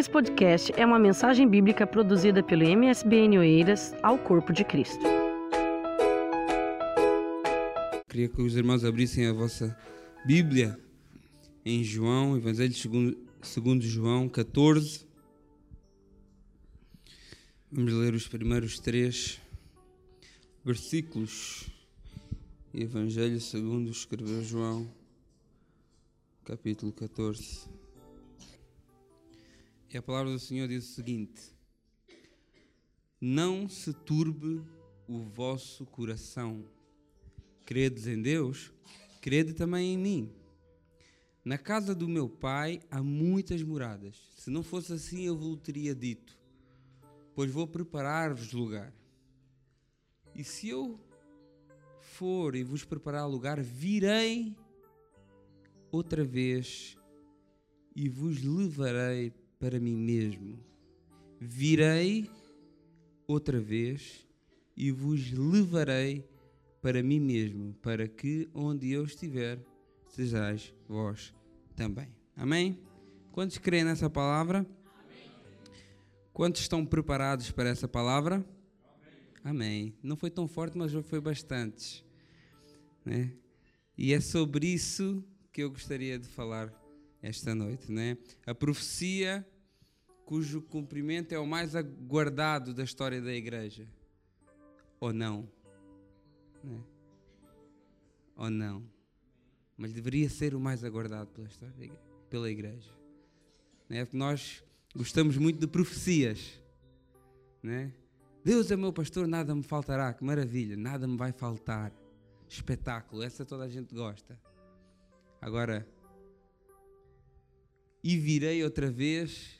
Esse podcast é uma mensagem bíblica produzida pelo MSBN Oeiras ao Corpo de Cristo. Queria que os irmãos abrissem a vossa Bíblia em João, Evangelho segundo, segundo João 14. Vamos ler os primeiros três versículos. Evangelho segundo escreveu João, capítulo 14. E a palavra do Senhor diz o seguinte: Não se turbe o vosso coração. Credes em Deus, crede também em mim. Na casa do meu pai há muitas moradas. Se não fosse assim, eu vos teria dito, pois vou preparar-vos lugar. E se eu for e vos preparar lugar, virei outra vez e vos levarei para mim mesmo. Virei outra vez e vos levarei para mim mesmo, para que onde eu estiver, sejais vós também. Amém? Quantos creem nessa palavra? Amém. Quantos estão preparados para essa palavra? Amém. Amém. Não foi tão forte, mas foi bastante. Né? E é sobre isso que eu gostaria de falar esta noite, né? A profecia cujo cumprimento é o mais aguardado da história da igreja. Ou não? Né? Ou não? Mas deveria ser o mais aguardado pela história pela igreja. Né? Porque nós gostamos muito de profecias, né? Deus é meu pastor, nada me faltará. Que maravilha, nada me vai faltar. Espetáculo, essa toda a gente gosta. Agora, e virei outra vez.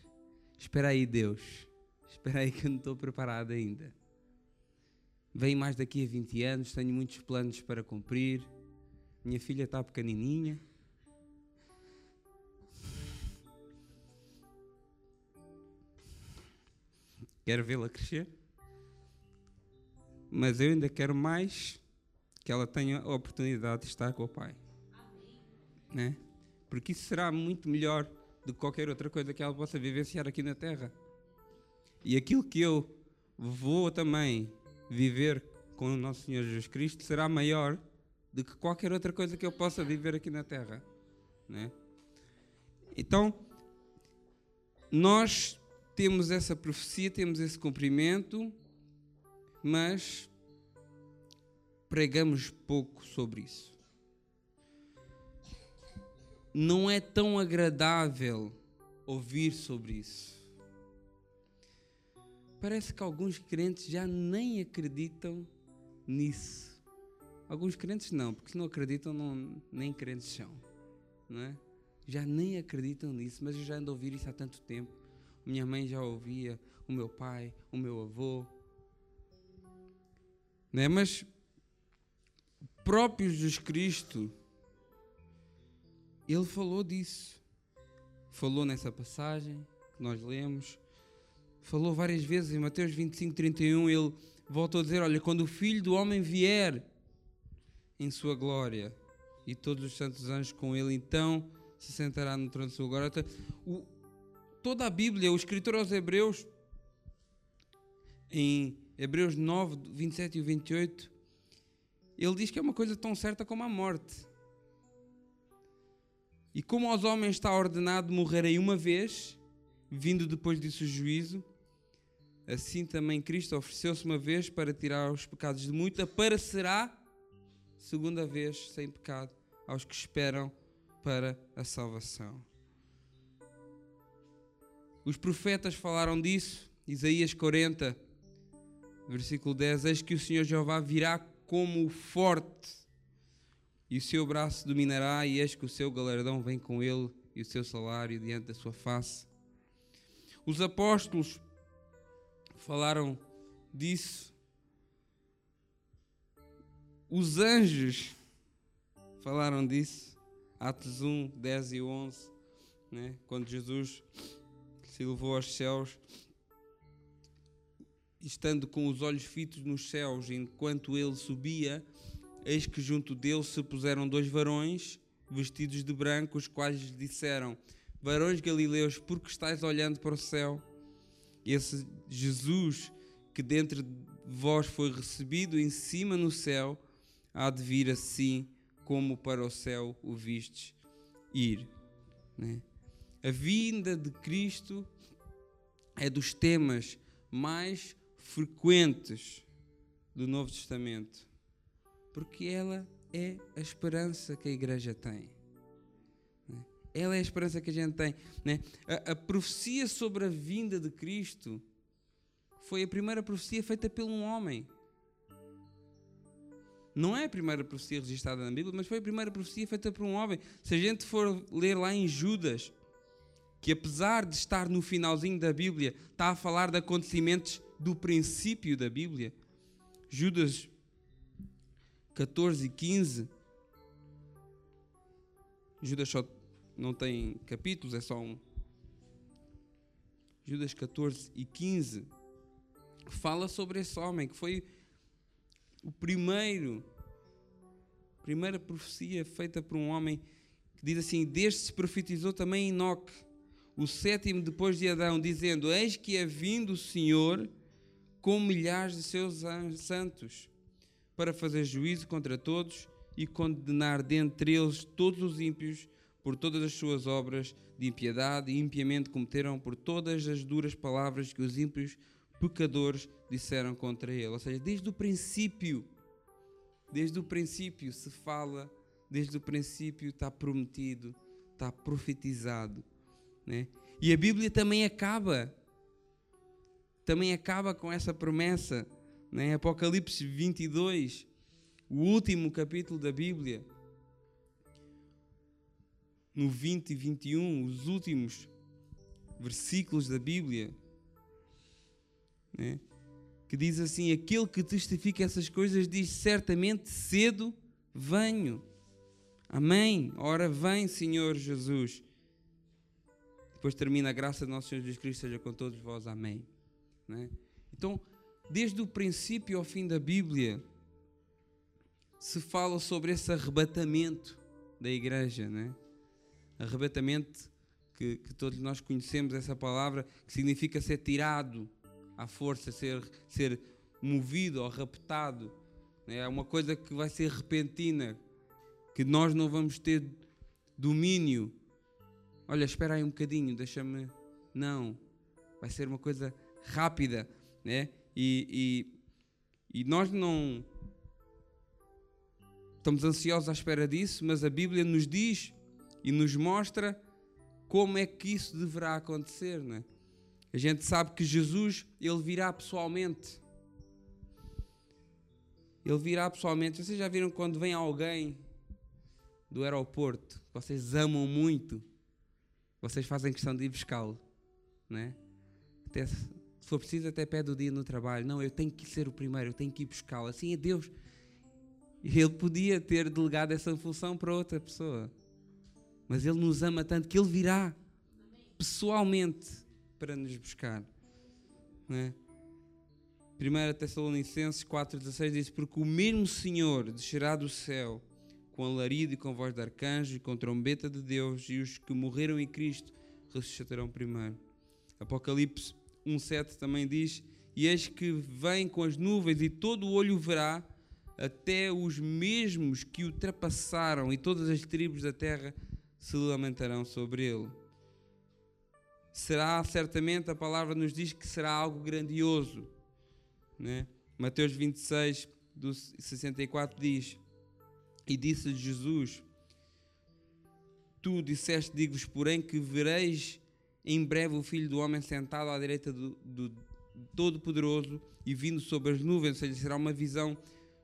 Espera aí, Deus. Espera aí que eu não estou preparado ainda. Venho mais daqui a 20 anos, tenho muitos planos para cumprir. Minha filha está pequenininha. Quero vê-la crescer. Mas eu ainda quero mais que ela tenha a oportunidade de estar com o pai. Né? Porque isso será muito melhor que qualquer outra coisa que ela possa vivenciar aqui na Terra. E aquilo que eu vou também viver com o nosso Senhor Jesus Cristo será maior do que qualquer outra coisa que eu possa viver aqui na Terra. Né? Então, nós temos essa profecia, temos esse cumprimento, mas pregamos pouco sobre isso não é tão agradável ouvir sobre isso. Parece que alguns crentes já nem acreditam nisso. Alguns crentes não, porque se não acreditam, não, nem crentes são. Não é? Já nem acreditam nisso, mas eu já ando a ouvir isso há tanto tempo. Minha mãe já ouvia, o meu pai, o meu avô. Não é? Mas próprio Jesus Cristo ele falou disso. Falou nessa passagem que nós lemos. Falou várias vezes em Mateus 25, 31. Ele voltou a dizer: Olha, quando o filho do homem vier em sua glória e todos os santos anjos com ele, então se sentará no trono de sua glória. O, toda a Bíblia, o escritor aos Hebreus, em Hebreus 9, 27 e 28, ele diz que é uma coisa tão certa como a morte. E como aos homens está ordenado morrerem uma vez, vindo depois disso o juízo, assim também Cristo ofereceu-se uma vez para tirar os pecados de muita, para será segunda vez sem pecado aos que esperam para a salvação. Os profetas falaram disso, Isaías 40, versículo 10: Eis que o Senhor Jeová virá como forte e o seu braço dominará, e eis que o seu galardão vem com ele, e o seu salário diante da sua face. Os apóstolos falaram disso. Os anjos falaram disso. Atos 1, 10 e 11, né? quando Jesus se levou aos céus, estando com os olhos fitos nos céus, enquanto ele subia, Eis que junto dele se puseram dois varões, vestidos de branco, os quais lhe disseram: varões galileus, porque estáis olhando para o céu? Esse Jesus que dentro de vós foi recebido em cima no céu, há de vir assim como para o céu o vistes ir. Né? A vinda de Cristo é dos temas mais frequentes do Novo Testamento, porque ela é a esperança que a igreja tem. Né? Ela é a esperança que a gente tem. Né? A, a profecia sobre a vinda de Cristo foi a primeira profecia feita por um homem. Não é a primeira profecia registrada na Bíblia, mas foi a primeira profecia feita por um homem. Se a gente for ler lá em Judas, que apesar de estar no finalzinho da Bíblia, está a falar de acontecimentos do princípio da Bíblia. Judas 14 e 15. Judas só não tem capítulos, é só um. Judas 14 e 15 fala sobre esse homem que foi o primeiro, primeira profecia feita por um homem que diz assim: Deste se profetizou também Enoque, o sétimo depois de Adão, dizendo: Eis que é vindo o Senhor com milhares de seus santos para fazer juízo contra todos e condenar dentre eles todos os ímpios por todas as suas obras de impiedade e impiamente cometeram por todas as duras palavras que os ímpios pecadores disseram contra ele. Ou seja, desde o princípio, desde o princípio se fala, desde o princípio está prometido, está profetizado. Né? E a Bíblia também acaba, também acaba com essa promessa. Né? Apocalipse 22, o último capítulo da Bíblia, no 20 e 21, os últimos versículos da Bíblia, né? que diz assim: Aquele que testifica essas coisas diz certamente cedo venho. Amém. Ora vem, Senhor Jesus. Depois termina a graça de nosso Senhor Jesus Cristo, seja com todos vós. Amém. Né? Então, desde o princípio ao fim da Bíblia, se fala sobre esse arrebatamento da igreja, né? Arrebatamento que, que todos nós conhecemos essa palavra, que significa ser tirado à força, ser, ser movido ou raptado. Né? É uma coisa que vai ser repentina, que nós não vamos ter domínio. Olha, espera aí um bocadinho, deixa-me. Não. Vai ser uma coisa rápida. Né? E, e, e nós não estamos ansiosos à espera disso, mas a Bíblia nos diz e nos mostra como é que isso deverá acontecer. Né? A gente sabe que Jesus, ele virá pessoalmente. Ele virá pessoalmente. Vocês já viram quando vem alguém do aeroporto, vocês amam muito, vocês fazem questão de ir buscá-lo, né? Até, for preciso, até pede o dia no trabalho. Não, eu tenho que ser o primeiro, eu tenho que ir buscá-lo. Assim é Deus. Ele podia ter delegado essa função para outra pessoa, mas Ele nos ama tanto que Ele virá pessoalmente para nos buscar. Né? 1 Tessalonicenses 4,16 diz: Porque o mesmo Senhor descerá do céu com alarido e com voz de arcanjo e com trombeta de Deus, e os que morreram em Cristo ressuscitarão primeiro. Apocalipse 1,7 também diz: E eis que vem com as nuvens, e todo o olho verá, até os mesmos que ultrapassaram, e todas as tribos da terra se lamentarão sobre ele será certamente, a palavra nos diz que será algo grandioso. Né? Mateus 26, do 64 diz: E disse Jesus: Tu disseste, digo-vos, porém, que vereis em breve o Filho do Homem sentado à direita do, do Todo-Poderoso e vindo sobre as nuvens, ou seja, será uma visão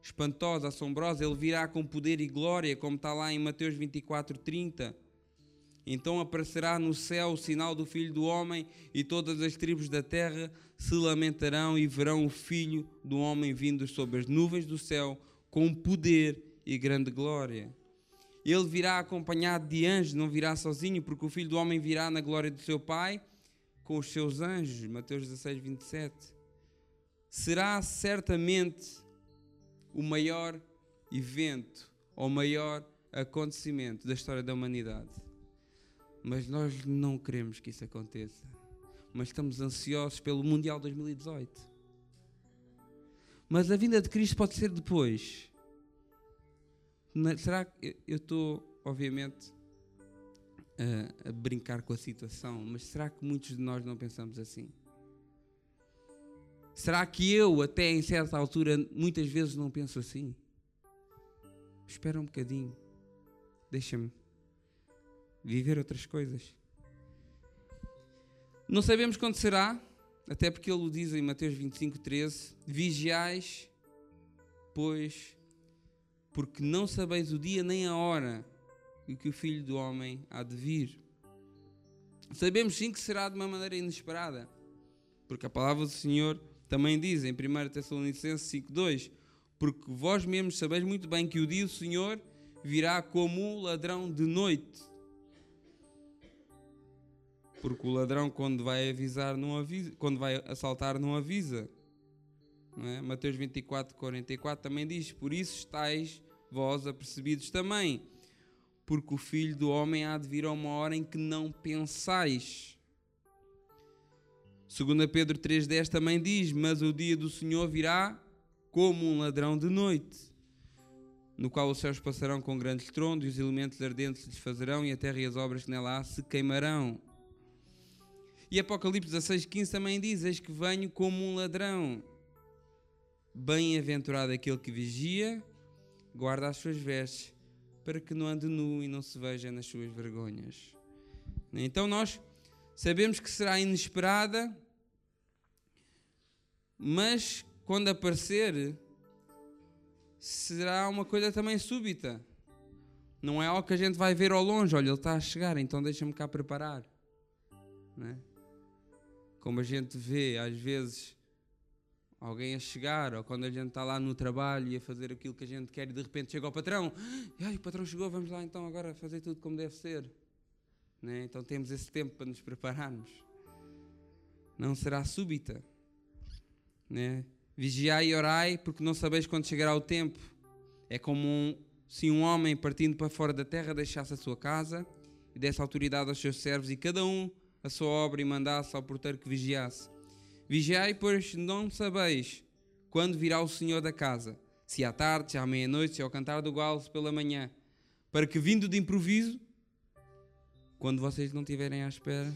espantosa, assombrosa. Ele virá com poder e glória, como está lá em Mateus 24, 30. Então aparecerá no céu o sinal do Filho do Homem, e todas as tribos da terra se lamentarão e verão o Filho do Homem vindo sobre as nuvens do céu com poder e grande glória. Ele virá acompanhado de anjos, não virá sozinho, porque o Filho do Homem virá na glória do seu Pai com os seus anjos. Mateus 16, 27. Será certamente o maior evento, ou maior acontecimento da história da humanidade Mas nós não queremos que isso aconteça. Mas estamos ansiosos pelo Mundial 2018. Mas a vinda de Cristo pode ser depois. Será que eu estou, obviamente, a, a, brincar com a situação, mas será que muitos de nós não pensamos assim? Será que eu, até em certa altura, muitas vezes não penso assim? Espera um bocadinho, deixa-me viver outras coisas. Não sabemos quando será, até porque ele o diz em Mateus 25, 13: Vigiais, pois, porque não sabeis o dia nem a hora e que o Filho do Homem há de vir. Sabemos sim que será de uma maneira inesperada, porque a palavra do Senhor também diz em 1 Tessalonicenses 5,2: Porque vós mesmos sabeis muito bem que o dia do Senhor virá como um ladrão de noite. Porque o ladrão, quando vai avisar, não avisa, quando vai assaltar, não avisa. Não é? Mateus 24, 44 também diz: Por isso estáis vós apercebidos também porque o filho do homem há de vir a uma hora em que não pensais. 2 Pedro 3,10 também diz: Mas o dia do Senhor virá como um ladrão de noite, no qual os céus passarão com grandes trondos, e os elementos ardentes se desfazerão, e a terra e as obras que nela há se queimarão. E Apocalipse 16,15 também diz: Eis que venho como um ladrão. Bem-aventurado aquele que vigia, guarda as suas vestes para que não ande nu e não se veja nas suas vergonhas. Então nós sabemos que será inesperada, mas quando aparecer, será uma coisa também súbita. Não é algo que a gente vai ver ao longe, olha, ele está a chegar, então deixa-me cá preparar. É? Como a gente vê, às vezes, alguém a chegar, ou quando a gente está lá no trabalho e a fazer aquilo que a gente quer e de repente chega o patrão, e ai, o patrão chegou, vamos lá então agora fazer tudo como deve ser. Né? Então temos esse tempo para nos prepararmos. Não será súbita. Né? Vigiai e orai, porque não sabeis quando chegará o tempo. É como um, se um homem partindo para fora da terra deixasse a sua casa e desse autoridade aos seus servos e cada um a sua obra e mandasse ao porteiro que vigiasse. Vigiai, pois não sabeis quando virá o Senhor da casa, se à tarde, se à meia-noite, se ao cantar do galo, se pela manhã, para que vindo de improviso, quando vocês não estiverem à espera,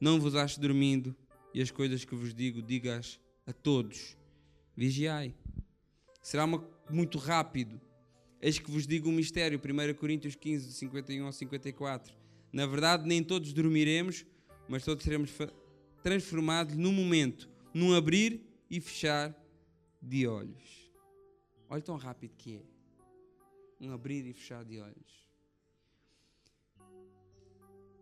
não vos ache dormindo e as coisas que vos digo, digas a todos. Vigiai. Será uma, muito rápido. Eis que vos digo um mistério, 1 Coríntios 15, 51 ao 54. Na verdade, nem todos dormiremos, mas todos seremos transformado num momento, num abrir e fechar de olhos. Olha tão rápido que é. Um abrir e fechar de olhos.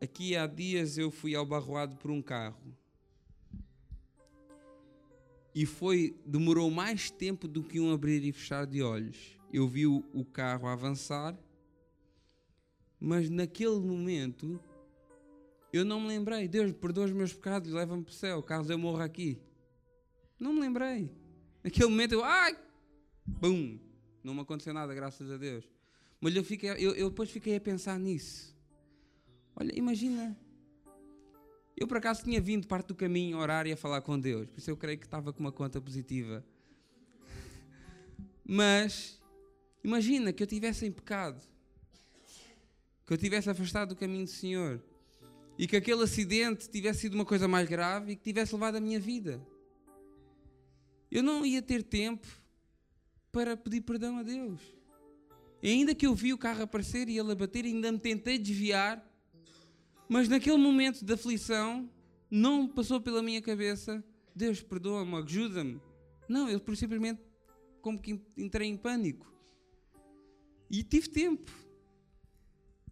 Aqui há dias eu fui albarroado por um carro. E foi, demorou mais tempo do que um abrir e fechar de olhos. Eu vi o carro avançar, mas naquele momento eu não me lembrei, Deus, perdoa os meus pecados, leva-me para o céu, caso eu morra aqui. Não me lembrei. Naquele momento eu, ai, bum, não me aconteceu nada, graças a Deus. Mas eu, fiquei, eu, eu depois fiquei a pensar nisso. Olha, imagina, eu por acaso tinha vindo parte do caminho orar e a falar com Deus, por isso eu creio que estava com uma conta positiva. Mas imagina que eu tivesse em pecado, que eu tivesse afastado do caminho do Senhor e que aquele acidente tivesse sido uma coisa mais grave e que tivesse levado a minha vida. Eu não ia ter tempo para pedir perdão a Deus. E ainda que eu vi o carro aparecer e ele a bater, ainda me tentei desviar, mas naquele momento de aflição não passou pela minha cabeça: Deus, perdoa-me, ajuda-me. Não, eu simplesmente como que entrei em pânico. E tive tempo.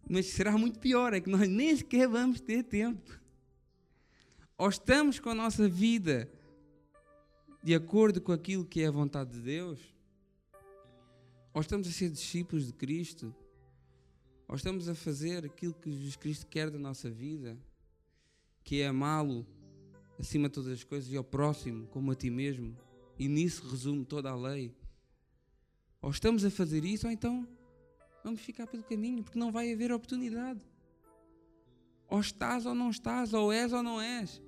Mas será muito pior, é que nós nem sequer vamos ter tempo. Ou estamos com a nossa vida de acordo com aquilo que é a vontade de Deus, ou estamos a ser discípulos de Cristo, ou estamos a fazer aquilo que Jesus Cristo quer da nossa vida, que é amá-lo acima de todas as coisas e ao próximo como a ti mesmo, e nisso resume toda a lei. Ou estamos a fazer isso, ou então vamos ficar pelo caminho, porque não vai haver oportunidade. Ou estás ou não estás, ou és ou não és.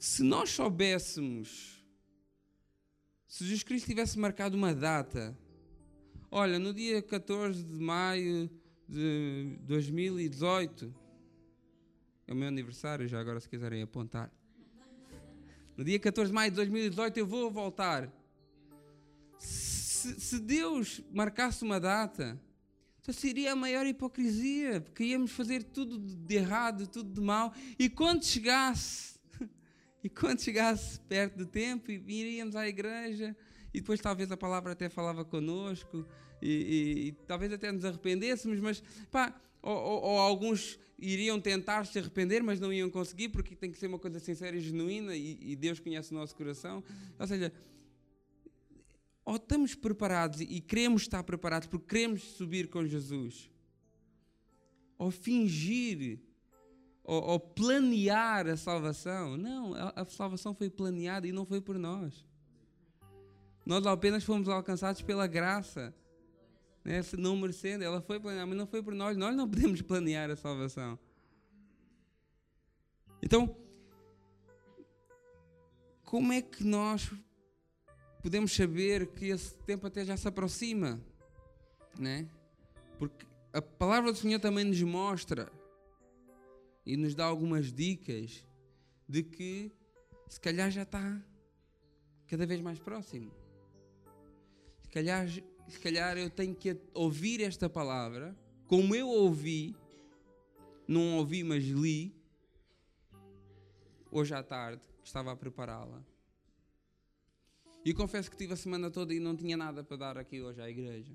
Se nós soubéssemos, se Jesus Cristo tivesse marcado uma data, olha, no dia 14 de maio de 2018, é o meu aniversário, já agora se quiserem apontar. No dia 14 de maio de 2018 eu vou voltar. Se, se Deus marcasse uma data, então seria a maior hipocrisia, porque íamos fazer tudo de errado, tudo de mal, e quando chegasse, e quando chegasse perto do tempo, iríamos à igreja, e depois talvez a palavra até falava connosco, e, e, e talvez até nos arrependêssemos, mas pá, ou, ou, ou, alguns iriam tentar se arrepender, mas não iam conseguir, porque tem que ser uma coisa sincera e genuína, e, e Deus conhece o nosso coração. Ou seja, ou estamos preparados e queremos estar preparados porque queremos subir com Jesus, ou fingir, ou, ou planear a salvação. Não, a, a salvação foi planeada e não foi por nós. Nós apenas fomos alcançados pela graça né, não merecendo, ela foi planeada, mas não foi por nós. Nós não podemos planear a salvação. Então, como é que nós podemos saber que esse tempo até já se aproxima? Né? Porque a palavra do Senhor também nos mostra e nos dá algumas dicas de que se calhar já está cada vez mais próximo. Se calhar se calhar eu tenho que ouvir esta palavra, como eu ouvi, não ouvi, mas li, hoje à tarde, que estava a prepará-la. E confesso que tive a semana toda e não tinha nada para dar aqui hoje à igreja.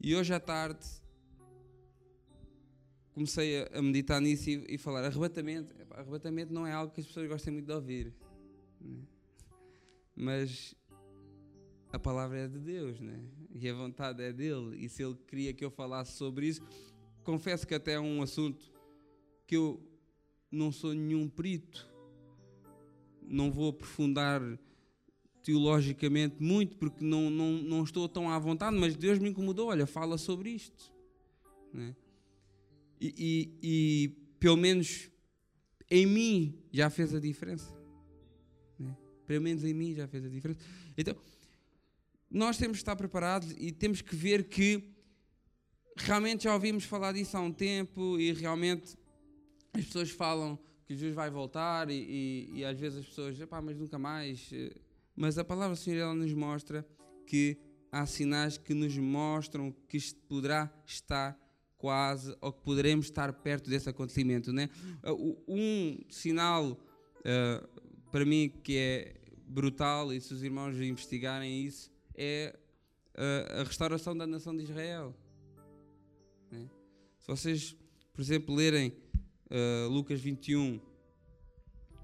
E hoje à tarde comecei a, meditar nisso e, e falar arrebatamento. Arrebatamento não é algo que as pessoas gostem muito de ouvir. Né? Mas a palavra é de Deus, né? E a vontade é dele. E se ele queria que eu falasse sobre isso, confesso que até é um assunto que eu não sou nenhum perito. Não vou aprofundar teologicamente muito, porque não, não, não estou tão à vontade, mas Deus me incomodou. Olha, fala sobre isto. Né? E, e, e pelo menos em mim já fez a diferença. Né? Pelo menos em mim já fez a diferença. Então nós temos que estar preparados e temos que ver que realmente já ouvimos falar disso há um tempo e realmente as pessoas falam que Jesus vai voltar e, e, e às vezes as pessoas, mas nunca mais. Mas a palavra do Senhor ela nos mostra que há sinais que nos mostram que isto poderá estar quase ou que poderemos estar perto desse acontecimento. Né? Um sinal uh, para mim que é brutal, e se os irmãos investigarem isso, é a, a restauração da nação de Israel. Né? Se vocês, por exemplo, lerem uh, Lucas 21,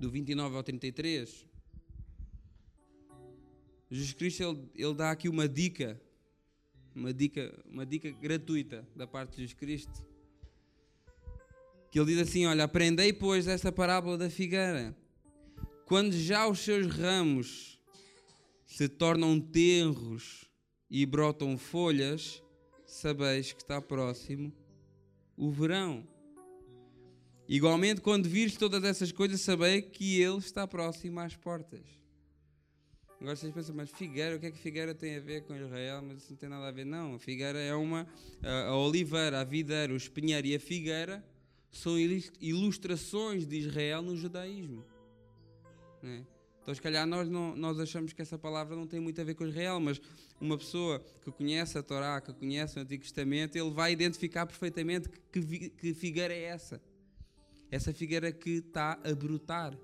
do 29 ao 33, Jesus Cristo ele, ele dá aqui uma dica, uma dica, uma dica gratuita da parte de Jesus Cristo. Que ele diz assim: Olha, aprendei, pois, esta parábola da figueira. Quando já os seus ramos se tornam tenros e brotam folhas, sabeis que está próximo o verão. Igualmente, quando vires todas essas coisas, sabei que Ele está próximo às portas. Agora vocês pensam, mas Figueira, o que é que Figueira tem a ver com Israel? Mas isso não tem nada a ver, não. A Figueira é uma. A, a oliveira, a videira, o espinheiro e a figueira são ilustrações de Israel no judaísmo. Não é? Então, se calhar, nós, não, nós achamos que essa palavra não tem muito a ver com Israel, mas uma pessoa que conhece a Torá, que conhece o Antigo Testamento, ele vai identificar perfeitamente que, que, que figueira é essa. Essa figueira que está a brotar.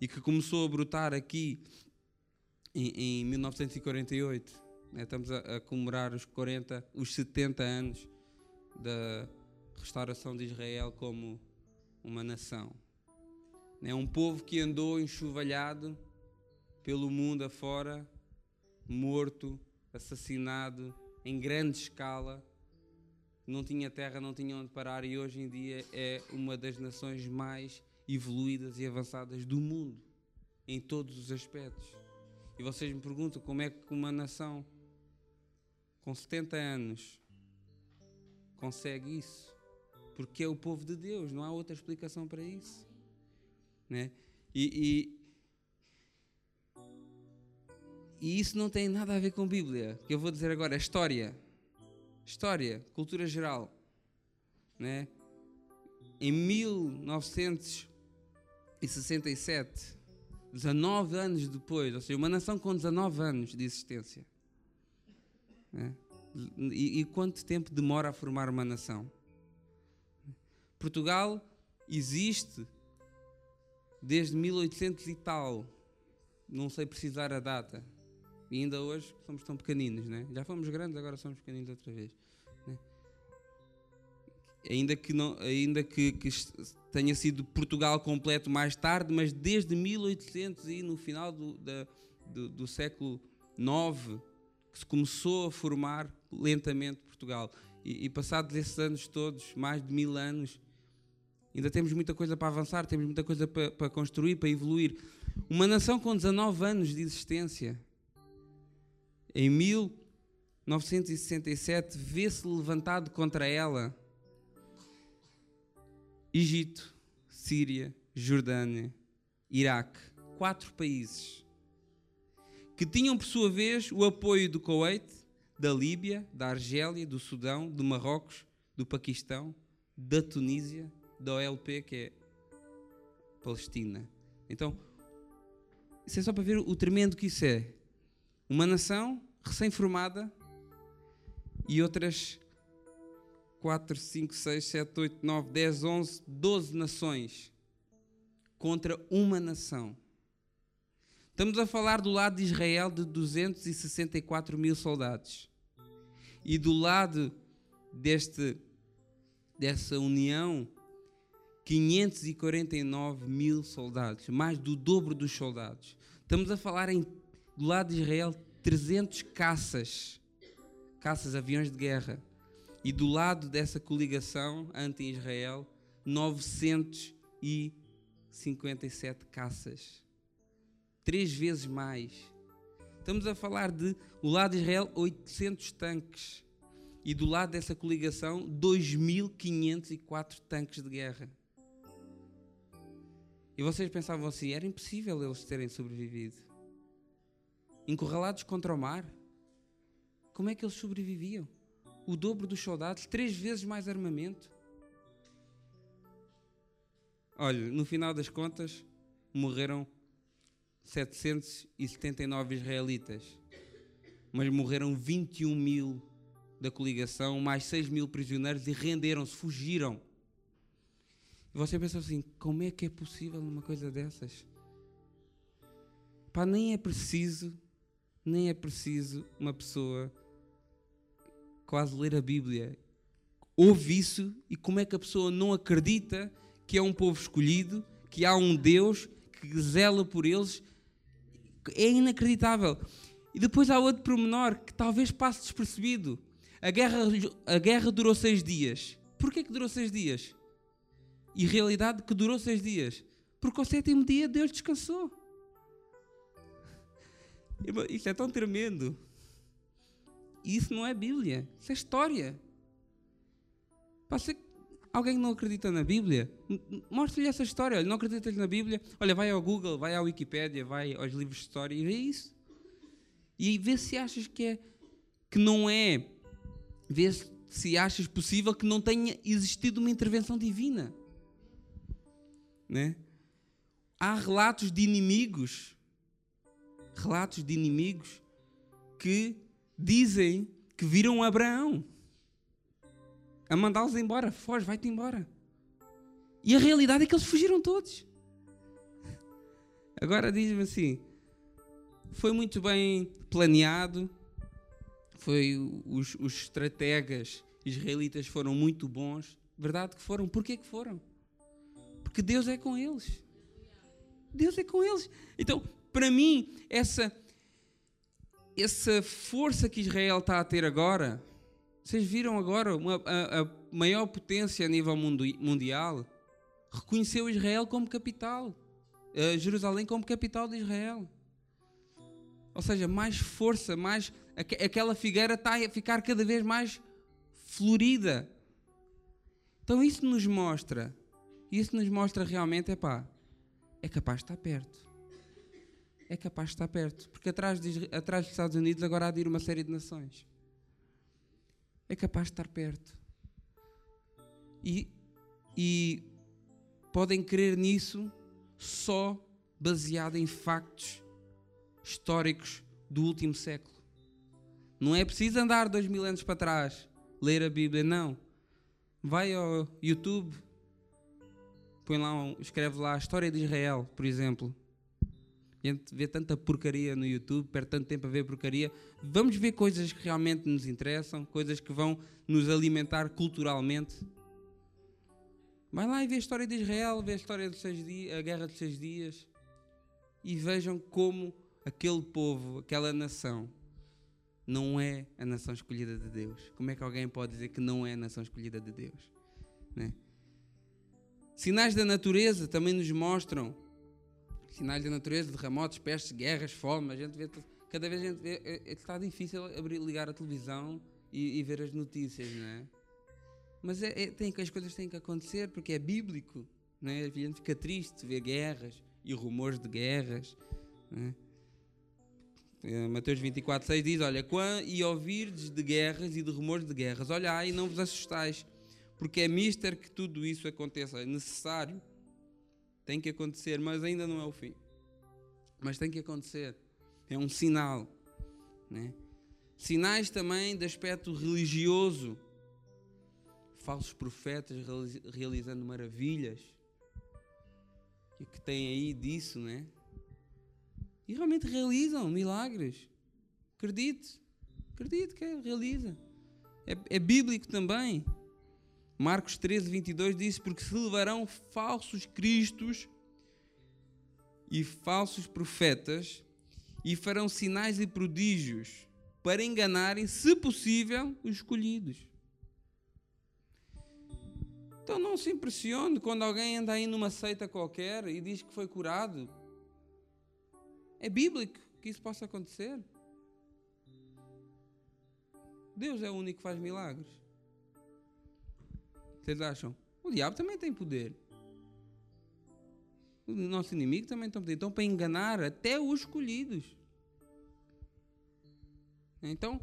E que começou a brotar aqui em, em 1948. Né? Estamos a, a comemorar os 40, os 70 anos da restauração de Israel como uma nação. É um povo que andou enxovalhado pelo mundo afora, morto, assassinado em grande escala, não tinha terra, não tinha onde parar e hoje em dia é uma das nações mais evoluídas e avançadas do mundo, em todos os aspectos. E vocês me perguntam como é que uma nação com 70 anos, consegue isso. Porque é o povo de Deus, não há outra explicação para isso. Né? E, e, e isso não tem nada a ver com Bíblia. que eu vou dizer agora é história. História, cultura geral. Né? Em 1967, 19 anos depois, ou seja, uma nação com 19 anos de existência. Né? E, e quanto tempo demora a formar uma nação? Portugal existe desde 1800 e tal, não sei precisar a data. E ainda hoje somos tão pequeninos, né? Já fomos grandes, agora somos pequeninos outra vez. Né? Ainda que, não, ainda que, que, tenha sido Portugal completo mais tarde, mas desde 1800 e no final do, da, do, do século IX que se começou a formar lentamente Portugal. E, e passados esses anos todos, mais de mil anos, ainda temos muita coisa para avançar, temos muita coisa para, para construir, para evoluir. Uma nação com 19 anos de existência, em 1967, vê-se levantado contra ela Egito, Síria, Jordânia, Iraque, quatro países que tinham por sua vez o apoio do Kuwait, da Líbia, da Argélia, do Sudão, do Marrocos, do Paquistão, da Tunísia, da OLP, que é Palestina. Então, isso é só para ver o tremendo que isso é. Uma nação recém-formada e outras 4, 5, 6, 7, 8, 9, 10, 11, 12 nações contra uma nação. Estamos a falar do lado de Israel de 264 mil soldados. E do lado deste, dessa união, 549 mil soldados, mais do dobro dos soldados. Estamos a falar em, do lado de Israel 300 caças, caças, aviões de guerra. E do lado dessa coligação anti-Israel, 957 caças três vezes mais. Estamos a falar de, o lado de Israel, 800 tanques. E do lado dessa coligação, 2.504 tanques de guerra. E vocês pensavam assim: era impossível eles terem sobrevivido. Encurralados contra o mar. Como é que eles sobreviviam? O dobro dos soldados, três vezes mais armamento. Olha, no final das contas, morreram 779 israelitas, mas morreram 21 mil da coligação, mais 6 mil prisioneiros e renderam-se, fugiram. E você pensa assim: como é que é possível uma coisa dessas? Pá, nem é preciso, nem é preciso uma pessoa quase ler a Bíblia. Ouve isso e como é que a pessoa não acredita que é um povo escolhido, que há um Deus que zela por eles é inacreditável. E depois há outro pormenor que talvez passe despercebido. A guerra, a guerra durou seis dias. Porquê que durou seis dias? E realidade que durou seis dias. Porque ao sétimo dia Deus descansou. Isso é tão tremendo. Isso não é Bíblia. Isso é história. Pode Alguém que não acredita na Bíblia? Mostre-lhe essa história. Olha, não acredita na Bíblia? Olha, vai ao Google, vai à Wikipédia, vai aos livros de história e vê isso. E vê se achas que é que não é. Vê se achas possível que não tenha existido uma intervenção divina. Né? Há relatos de inimigos, relatos de inimigos que dizem que viram Abraão a mandá-los embora. Foge, vai-te embora. E a realidade é que eles fugiram todos. Agora diz-me assim: foi muito bem planeado, foi os, os estrategas israelitas foram muito bons. Verdade que foram. Porquê que foram? Porque Deus é com eles. Deus é com eles. Então, para mim, essa, essa força que Israel está a ter agora, vocês viram agora uma, a, a maior potência a nível mundial reconheceu Israel como capital, uh, Jerusalém como capital de Israel. Ou seja, mais força, mais aquela figueira está a ficar cada vez mais florida. Então isso nos mostra, isso nos mostra realmente, é pá, é capaz de estar perto. É capaz de estar perto. Porque atrás, de, atrás dos Estados Unidos agora há de ir uma série de nações. É capaz de estar perto. E, e podem crer nisso só baseado em factos históricos do último século. Não é preciso andar dois mil anos para trás, ler a Bíblia, não. Vai ao YouTube, põe lá, um, escreve lá a história de Israel, por exemplo. A gente vê tanta porcaria no YouTube, perde tanto tempo a ver porcaria. Vamos ver coisas que realmente nos interessam, coisas que vão nos alimentar culturalmente. Vai lá e vê a história de Israel, vê a história dos seis dias, a guerra dos seis dias e vejam como aquele povo, aquela nação, não é a nação escolhida de Deus. Como é que alguém pode dizer que não é a nação escolhida de Deus? Né? Sinais da natureza também nos mostram sinais da natureza, terremotos, pestes, guerras, fome. A gente vê, cada vez a gente vê, é, é, está difícil abrir, ligar a televisão e, e ver as notícias, não é? Mas é, é, tem, as coisas têm que acontecer porque é bíblico. Não é? A gente fica triste ver guerras e rumores de guerras. É? Eh, Mateus 24, 6 diz: Olha, e ouvirdes de guerras e de rumores de guerras, olhai e não vos assustais, porque é mister que tudo isso aconteça. É necessário, tem que acontecer, mas ainda não é o fim. Mas tem que acontecer, é um sinal. Né? Sinais também de aspecto religioso falsos profetas realizando maravilhas. E que tem aí disso, né? E realmente realizam milagres. Acredite. Acredite que realiza. É, é bíblico também. Marcos 13, 22 diz: Porque se levarão falsos cristos e falsos profetas e farão sinais e prodígios para enganarem, se possível, os escolhidos. Então não se impressione quando alguém anda aí numa seita qualquer e diz que foi curado. É bíblico que isso possa acontecer. Deus é o único que faz milagres. Vocês acham? O diabo também tem poder. O nosso inimigo também tem poder. Então, para enganar até os escolhidos. Então,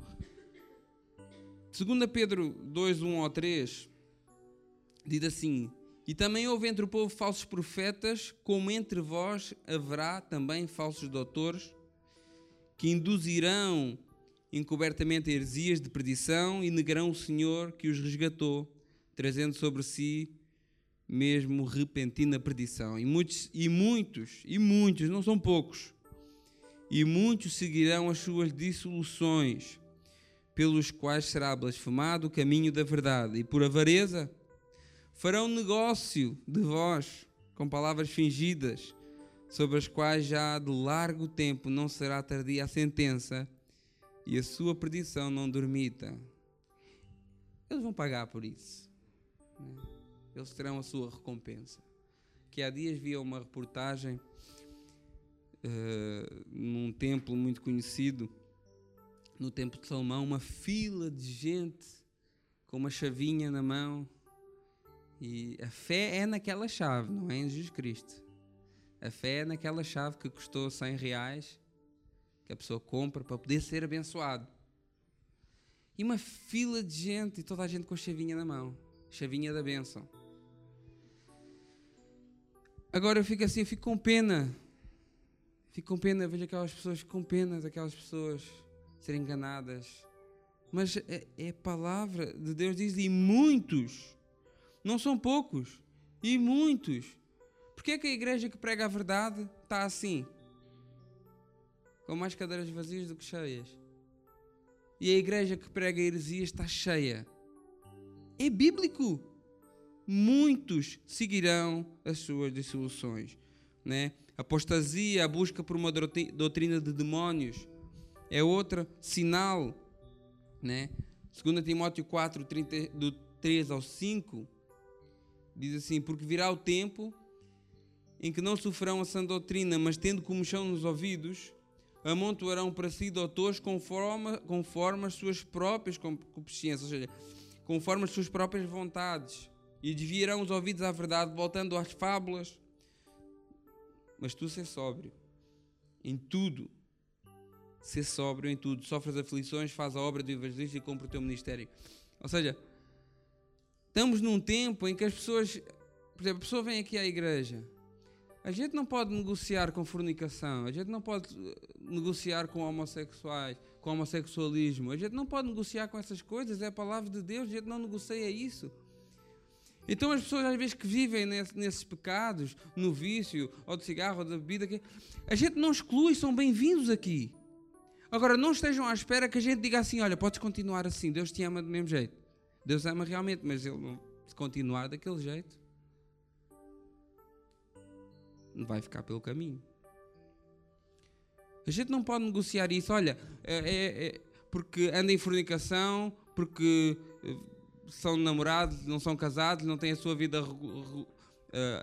2 Pedro 2, 1 ao 3 diz assim: E também houve entre o povo falsos profetas, como entre vós haverá também falsos doutores, que induzirão encobertamente heresias de perdição e negarão o Senhor que os resgatou, trazendo sobre si mesmo repentina perdição. E muitos, e muitos, e muitos, não são poucos, e muitos seguirão as suas dissoluções, pelos quais será blasfemado o caminho da verdade, e por avareza farão negócio de vós com palavras fingidas, sobre as quais já de largo tempo não será tardia a sentença e a sua perdição não dormita. Eles vão pagar por isso. Né? Eles terão a sua recompensa. Que há dias via uma reportagem uh, num templo muito conhecido, no Templo de Salomão, uma fila de gente com uma chavinha na mão e a fé é naquela chave, não é em Jesus Cristo. A fé é naquela chave que custou 100 reais, que a pessoa compra para poder ser abençoado. E uma fila de gente, e toda a gente com a chavinha na mão chavinha da bênção. Agora eu fico assim, eu fico com pena. Fico com pena, vejo aquelas pessoas com pena daquelas pessoas serem enganadas. Mas é, é a palavra de Deus diz, e muitos não são poucos. E muitos. Porquê é que a igreja que prega a verdade está assim? Com mais cadeiras vazias do que cheias. E a igreja que prega heresias está cheia. É bíblico. Muitos seguirão as suas dissoluções. Né? Apostasia, a busca por uma doutrina de demónios, é outro sinal. Né? 2 Timóteo 4, 30, do 3 ao 5, Diz assim: Porque virá o tempo em que não sofrerão a sã doutrina, mas tendo comichão nos ouvidos, amontoarão para si doutores conforme, conforme as suas próprias concupiscências, ou seja, conforme as suas próprias vontades, e desviarão os ouvidos à verdade, voltando às fábulas. Mas tu ser sóbrio em tudo, ser sóbrio em tudo, sofre as aflições, faz a obra do evangelista e cumpre o teu ministério. Ou seja, estamos num tempo em que as pessoas, por exemplo, a pessoa vem aqui à igreja, a gente não pode negociar com fornicação, a gente não pode negociar com homossexuais, com homossexualismo, a gente não pode negociar com essas coisas, é a palavra de Deus, a gente não negocia isso. Então as pessoas às vezes que vivem nesse, nesses pecados, no vício, ou do cigarro, ou da bebida, que a gente não exclui, são bem-vindos aqui. Agora, não estejam à espera que a gente diga assim: olha, podes continuar assim, Deus te ama do mesmo jeito. Deus ama realmente, mas Ele não, se continuar daquele jeito, vai ficar pelo caminho. A gente não pode negociar isso, olha, é, é, é porque anda em fornicação, porque eh, são namorados, não são casados, não têm a sua vida uh,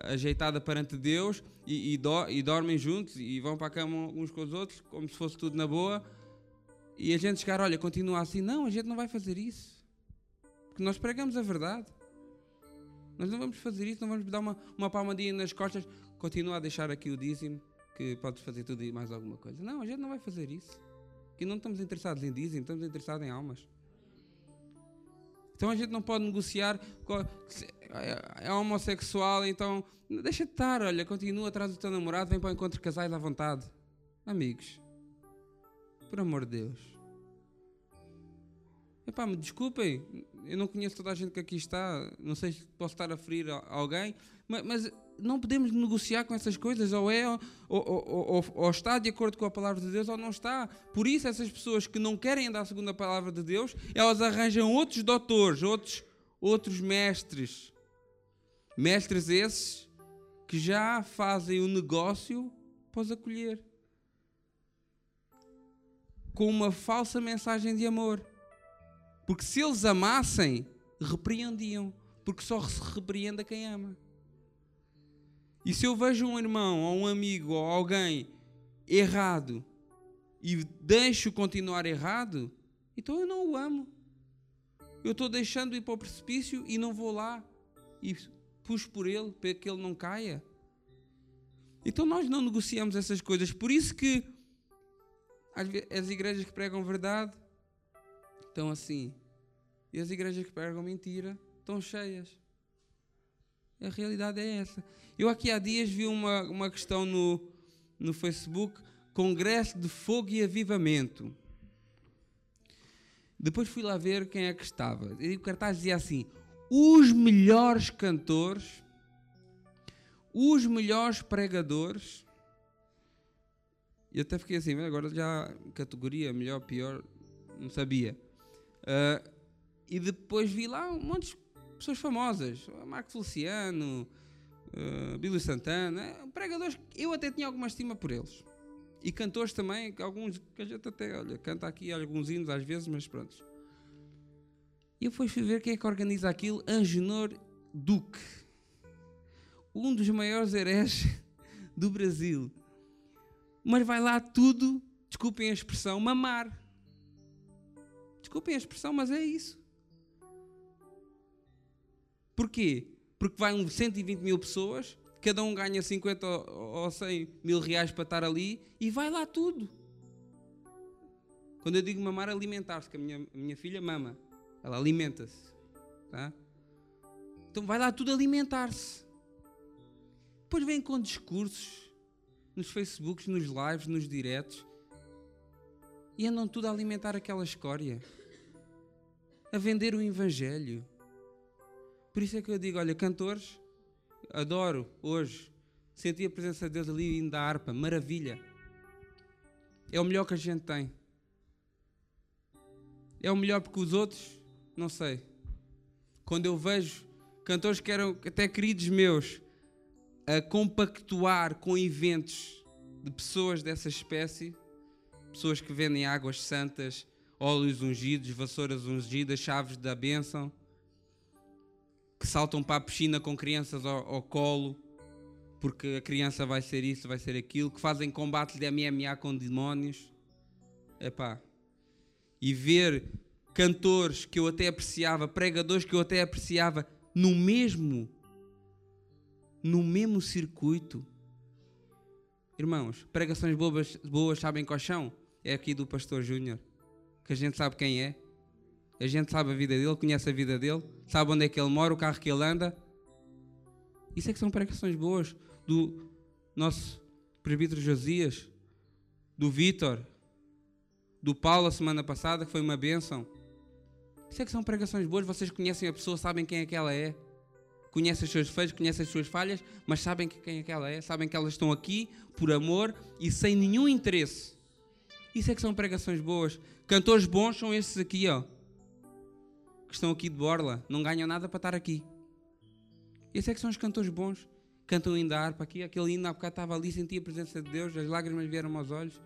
ajeitada perante Deus e, e, do, e, dormem juntos e vão para a cama uns com os outros como se fosse tudo na boa. E a gente chegar, olha, continua assim. Não, a gente não vai fazer isso. Porque nós pregamos a verdade. Nós não vamos fazer isso, não vamos dar uma, uma palmadinha nas costas. Continua a deixar aqui o dízimo, que podes fazer tudo e mais alguma coisa. Não, a gente não vai fazer isso. Que não estamos interessados em dízimo, estamos interessados em almas. Então a gente não pode negociar. É, é homossexual, então deixa de estar, olha, continua atrás do teu namorado, vem para o encontro de casais à vontade. Amigos, por amor de Deus. Epá, me desculpem, eu não conheço toda a gente que aqui está, não sei se posso estar a ferir alguém, mas, mas não podemos negociar com essas coisas, ou é, ou, ou, ou, ou, está de acordo com a palavra de Deus, ou não está. Por isso, essas pessoas que não querem andar segundo a palavra de Deus, elas arranjam outros doutores, outros, outros mestres. Mestres esses que já fazem o negócio os acolher. Com uma falsa mensagem de amor. Porque se eles amassem, repreendiam. Porque só se repreende a quem ama. E se eu vejo um irmão, ou um amigo, ou alguém errado e deixo continuar errado, então eu não o amo. Eu estou deixando ir para o precipício e não vou lá e puxo por ele para que ele não caia. Então nós não negociamos essas coisas. Por isso que as igrejas que pregam verdade estão assim. E as igrejas que pregam mentira estão cheias. A realidade é essa. Eu aqui há dias vi uma, uma questão no, no Facebook: Congresso de Fogo e Avivamento. Depois fui lá ver quem é que estava. E o cartaz dizia assim: os melhores cantores, os melhores pregadores. E até fiquei assim, agora já categoria melhor, pior, não sabia. Uh, e depois vi lá um monte pessoas famosas, Marco Feliciano, uh, Santana, pregadores que eu até tinha alguma estima por eles. E cantores também, alguns que a gente até olha, canta aqui alguns hinos às vezes, mas pronto. E eu fui ver quem é que organiza aquilo, Angenor Duque, um dos maiores hereges do Brasil. Mas vai lá tudo, desculpem a expressão, mamar. Desculpem a expressão, mas é isso. Porquê? Porque vai um 120 mil pessoas, cada um ganha 50 ou 100 mil reais para estar ali e vai lá tudo. Quando eu digo mamar, alimentar-se, que a minha, a minha filha mama, ela alimenta-se. Tá? Então vai lá tudo alimentar-se. Depois vem com discursos nos Facebooks, nos lives, nos diretos e andam tudo a alimentar aquela escória, a vender o Evangelho. Por isso é que eu digo: olha, cantores, adoro hoje. Senti a presença de Deus ali indo da harpa, maravilha. É o melhor que a gente tem. É o melhor porque os outros, não sei. Quando eu vejo cantores que eram até queridos meus a compactuar com eventos de pessoas dessa espécie, pessoas que vendem águas santas, óleos ungidos, vassouras ungidas, chaves da bênção que saltam para a piscina com crianças ao, ao colo, porque a criança vai ser isso, vai ser aquilo, que fazem combates de MMA com demónios. Epá. E ver cantores que eu até apreciava, pregadores que eu até apreciava, no mesmo no mesmo circuito. Irmãos, pregações boas, boas sabem quais são? É aqui do pastor Júnior, que a gente sabe quem é. A gente sabe a vida dele, conhece a vida dele, sabe onde é que ele mora, o carro que ele anda. Isso é que são pregações boas do nosso presbítero Josias, do Vitor, do Paulo a semana passada, que foi uma bênção. Isso é que são pregações boas, vocês conhecem a pessoa, sabem quem é que ela é. Conhecem os seus feitos, conhecem as suas falhas, mas sabem quem é que ela é, sabem que elas estão aqui por amor e sem nenhum interesse. Isso é que são pregações boas. Cantores bons são esses aqui, ó. Que estão aqui de borla, não ganham nada para estar aqui. Esses é que são os cantores bons cantam ainda a harpa aqui, aquele hino há bocado estava ali, sentia a presença de Deus, as lágrimas vieram aos olhos.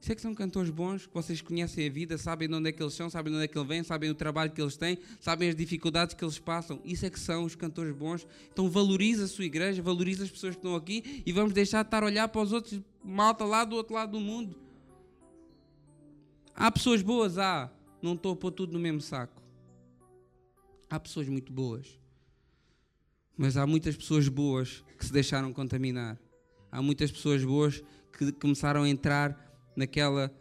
Isso é que são cantores bons, que vocês conhecem a vida, sabem de onde é que eles são, sabem de onde é que eles vêm, sabem o trabalho que eles têm, sabem as dificuldades que eles passam. Isso é que são os cantores bons. Então valoriza a sua igreja, valoriza as pessoas que estão aqui e vamos deixar de estar a olhar para os outros malta lá do outro lado do mundo. Há pessoas boas, há. Não estou a pôr tudo no mesmo saco. Há pessoas muito boas. Mas há muitas pessoas boas que se deixaram contaminar. Há muitas pessoas boas que começaram a entrar naquela,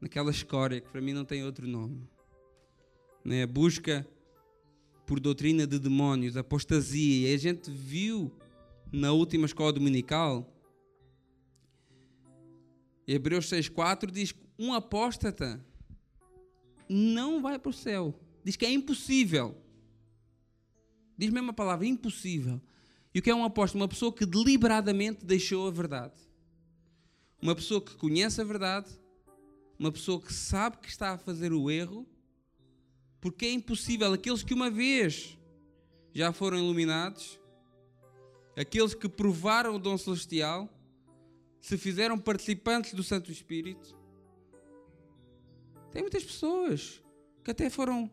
naquela escória que para mim não tem outro nome. Né? Busca por doutrina de demónios, apostasia. E a gente viu na última escola dominical, Hebreus 6,4 diz um apóstata não vai para o céu. Diz que é impossível. Diz mesmo a palavra, impossível. E o que é um apóstolo? Uma pessoa que deliberadamente deixou a verdade. Uma pessoa que conhece a verdade, uma pessoa que sabe que está a fazer o erro, porque é impossível. Aqueles que uma vez já foram iluminados, aqueles que provaram o dom celestial, se fizeram participantes do Santo Espírito. Tem muitas pessoas que até foram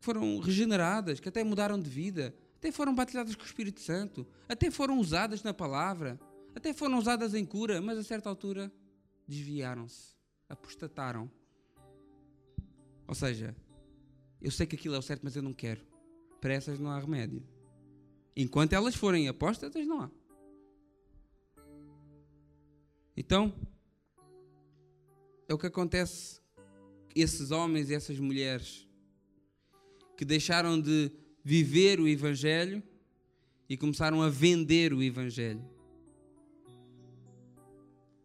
foram regeneradas, que até mudaram de vida, até foram batizadas com o Espírito Santo, até foram usadas na palavra, até foram usadas em cura, mas a certa altura desviaram-se, apostataram. Ou seja, eu sei que aquilo é o certo, mas eu não quero. Para essas não há remédio. Enquanto elas forem apóstatas, não há. Então, é o que acontece esses homens e essas mulheres que deixaram de viver o Evangelho e começaram a vender o Evangelho.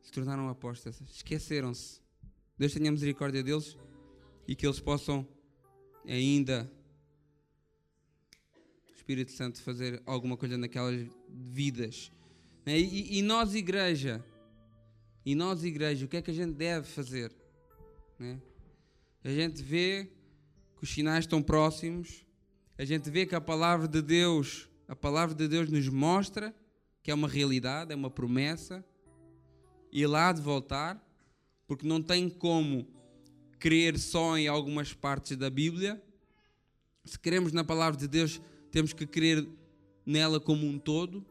Se tornaram apóstatas, esqueceram-se. Deus tenha misericórdia deles e que eles possam ainda, Espírito Santo, fazer alguma coisa naquelas vidas. Né? E, e nós, igreja, e nós, igreja, o que é que a gente deve fazer? Né? A gente vê que os sinais estão próximos, a gente vê que a palavra de Deus, a palavra de Deus nos mostra que é uma realidade, é uma promessa, e lá de voltar, porque não tem como crer só em algumas partes da Bíblia. Se queremos na palavra de Deus, temos que crer nela como um todo.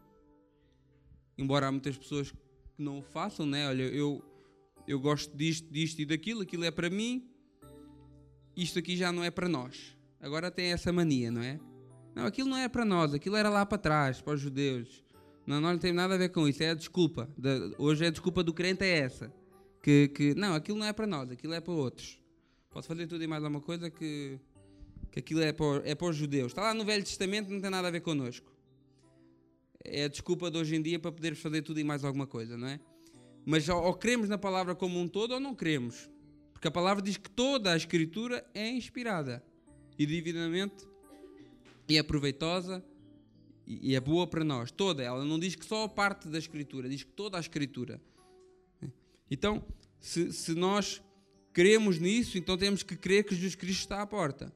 Embora há muitas pessoas que não o façam, né? Olha, eu eu gosto disto, disto e daquilo, aquilo é para mim, isto aqui já não é para nós. Agora tem essa mania, não é? Não, aquilo não é para nós, aquilo era lá para trás, para os judeus. Não, não tem nada a ver com isso, é a desculpa. hoje é a desculpa do crente é essa. Que, que não, aquilo não é para nós, aquilo é para outros. Pode fazer tudo e mais alguma coisa que, que aquilo é para, é para os judeus. Está lá no Velho Testamento, não tem nada a ver connosco. É a desculpa de hoje em dia para poder fazer tudo e mais alguma coisa, não é? Mas ou, ou cremos na palavra como um todo ou não cremos. Porque a palavra diz que toda a Escritura é inspirada e divinamente e é proveitosa e é boa para nós. Toda. Ela não diz que só a parte da Escritura, diz que toda a Escritura. Então, se, se nós cremos nisso, então temos que crer que Jesus Cristo está à porta.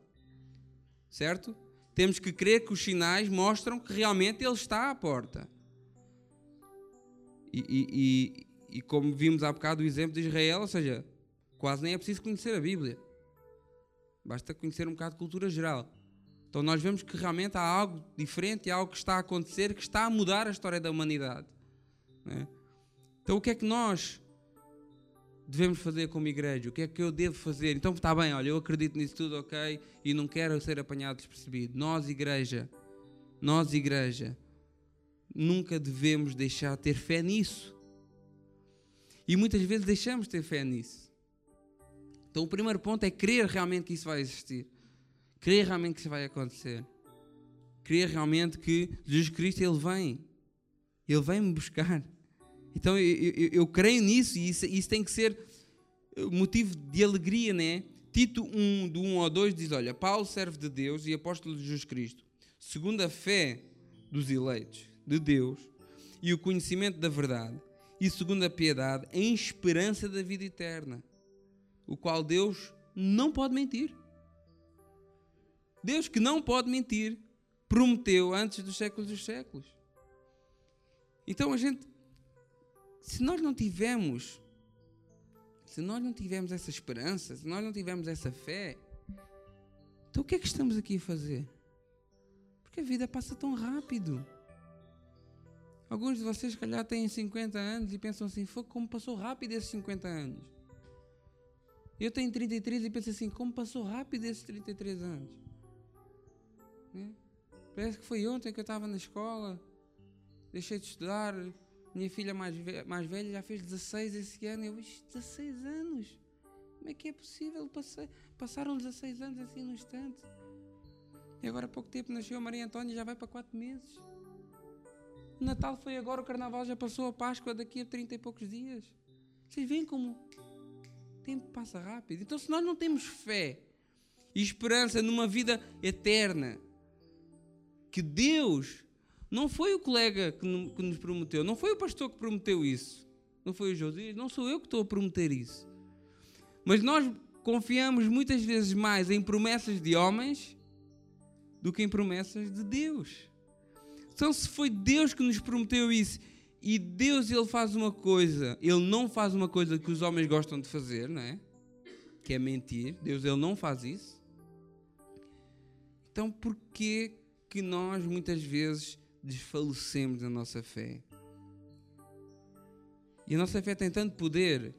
Certo? Temos que crer que os sinais mostram que realmente Ele está à porta. E, e, e, e como vimos há bocado o exemplo de Israel, ou seja, Quase nem é preciso conhecer a Bíblia. Basta conhecer um bocado de cultura geral. Então nós vemos que realmente há algo diferente, há algo que está a acontecer, que está a mudar a história da humanidade. É? Então o que é que nós devemos fazer como igreja? O que é que eu devo fazer? Então está bem, olha, eu acredito nisso tudo, ok, e não quero ser apanhado despercebido. Nós, igreja, nós, igreja, nunca devemos deixar de ter fé nisso. E muitas vezes deixamos de ter fé nisso. Então o primeiro ponto é crer realmente que isso vai existir. Crer realmente que isso vai acontecer. Crer realmente que Jesus Cristo ele vem. Ele vem me buscar. Então eu, eu, eu creio nisso e isso, isso, tem que ser motivo de alegria, né? Tito 1, do 1 ao 2 diz: Olha, Paulo serve de Deus e apóstolo de Jesus Cristo, segundo a fé dos eleitos de Deus e o conhecimento da verdade, e segundo a piedade, em esperança da vida eterna, o qual Deus não pode mentir. Deus que não pode mentir, prometeu antes dos séculos dos séculos. Então a gente, se nós não tivermos, se nós não tivermos essa esperança, se nós não tivermos essa fé, então o que é que estamos aqui a fazer? Porque a vida passa tão rápido. Alguns de vocês, se calhar, têm 50 anos e pensam assim: foi como passou rápido esses 50 anos. Eu tenho 33 e penso assim: como passou rápido esses 33 anos. Né? Parece que foi ontem que eu estava na escola, deixei de estudar. Minha filha mais, ve mais velha já fez 16 esse ano. Eu disse: 16 anos? Como é que é possível? Passei, passaram 16 anos assim no instante. E agora há pouco tempo nasceu a Maria Antônia já vai para 4 meses. O Natal foi agora, o Carnaval já passou, a Páscoa daqui a 30 e poucos dias. Vocês veem como tempo passa rápido. Então, se nós não temos fé e esperança numa vida eterna, que Deus não foi o colega que, nos prometeu, não foi o pastor que prometeu isso, não foi o Josias, não sou eu que estou a prometer isso. Mas nós confiamos muitas vezes mais em promessas de homens do que em promessas de Deus. Então, se foi Deus que nos prometeu isso e Deus ele faz uma coisa, ele não faz uma coisa que os homens gostam de fazer, não é? Que é mentir. Deus ele não faz isso. Então, por que que nós muitas vezes desfalecemos na nossa fé. E a nossa fé tem tanto poder.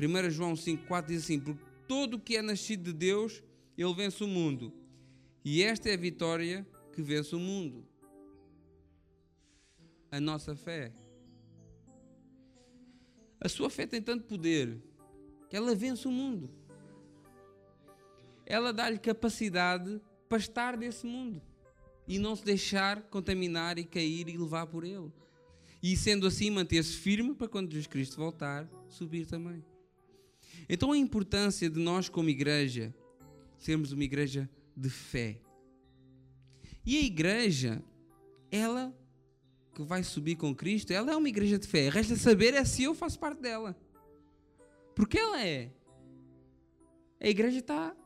1 João 5,4 diz assim: Porque todo o que é nascido de Deus, ele vence o mundo. E esta é a vitória que vence o mundo. A nossa fé. A sua fé tem tanto poder que ela vence o mundo. Ela dá-lhe capacidade para estar nesse mundo e não se deixar contaminar e cair e levar por ele. E sendo assim, manter-se firme para quando Jesus Cristo voltar, subir também. Então a importância de nós, como igreja, sermos uma igreja de fé. E a igreja, ela que vai subir com Cristo, ela é uma igreja de fé. Resta saber é se eu faço parte dela. Porque ela é. A igreja está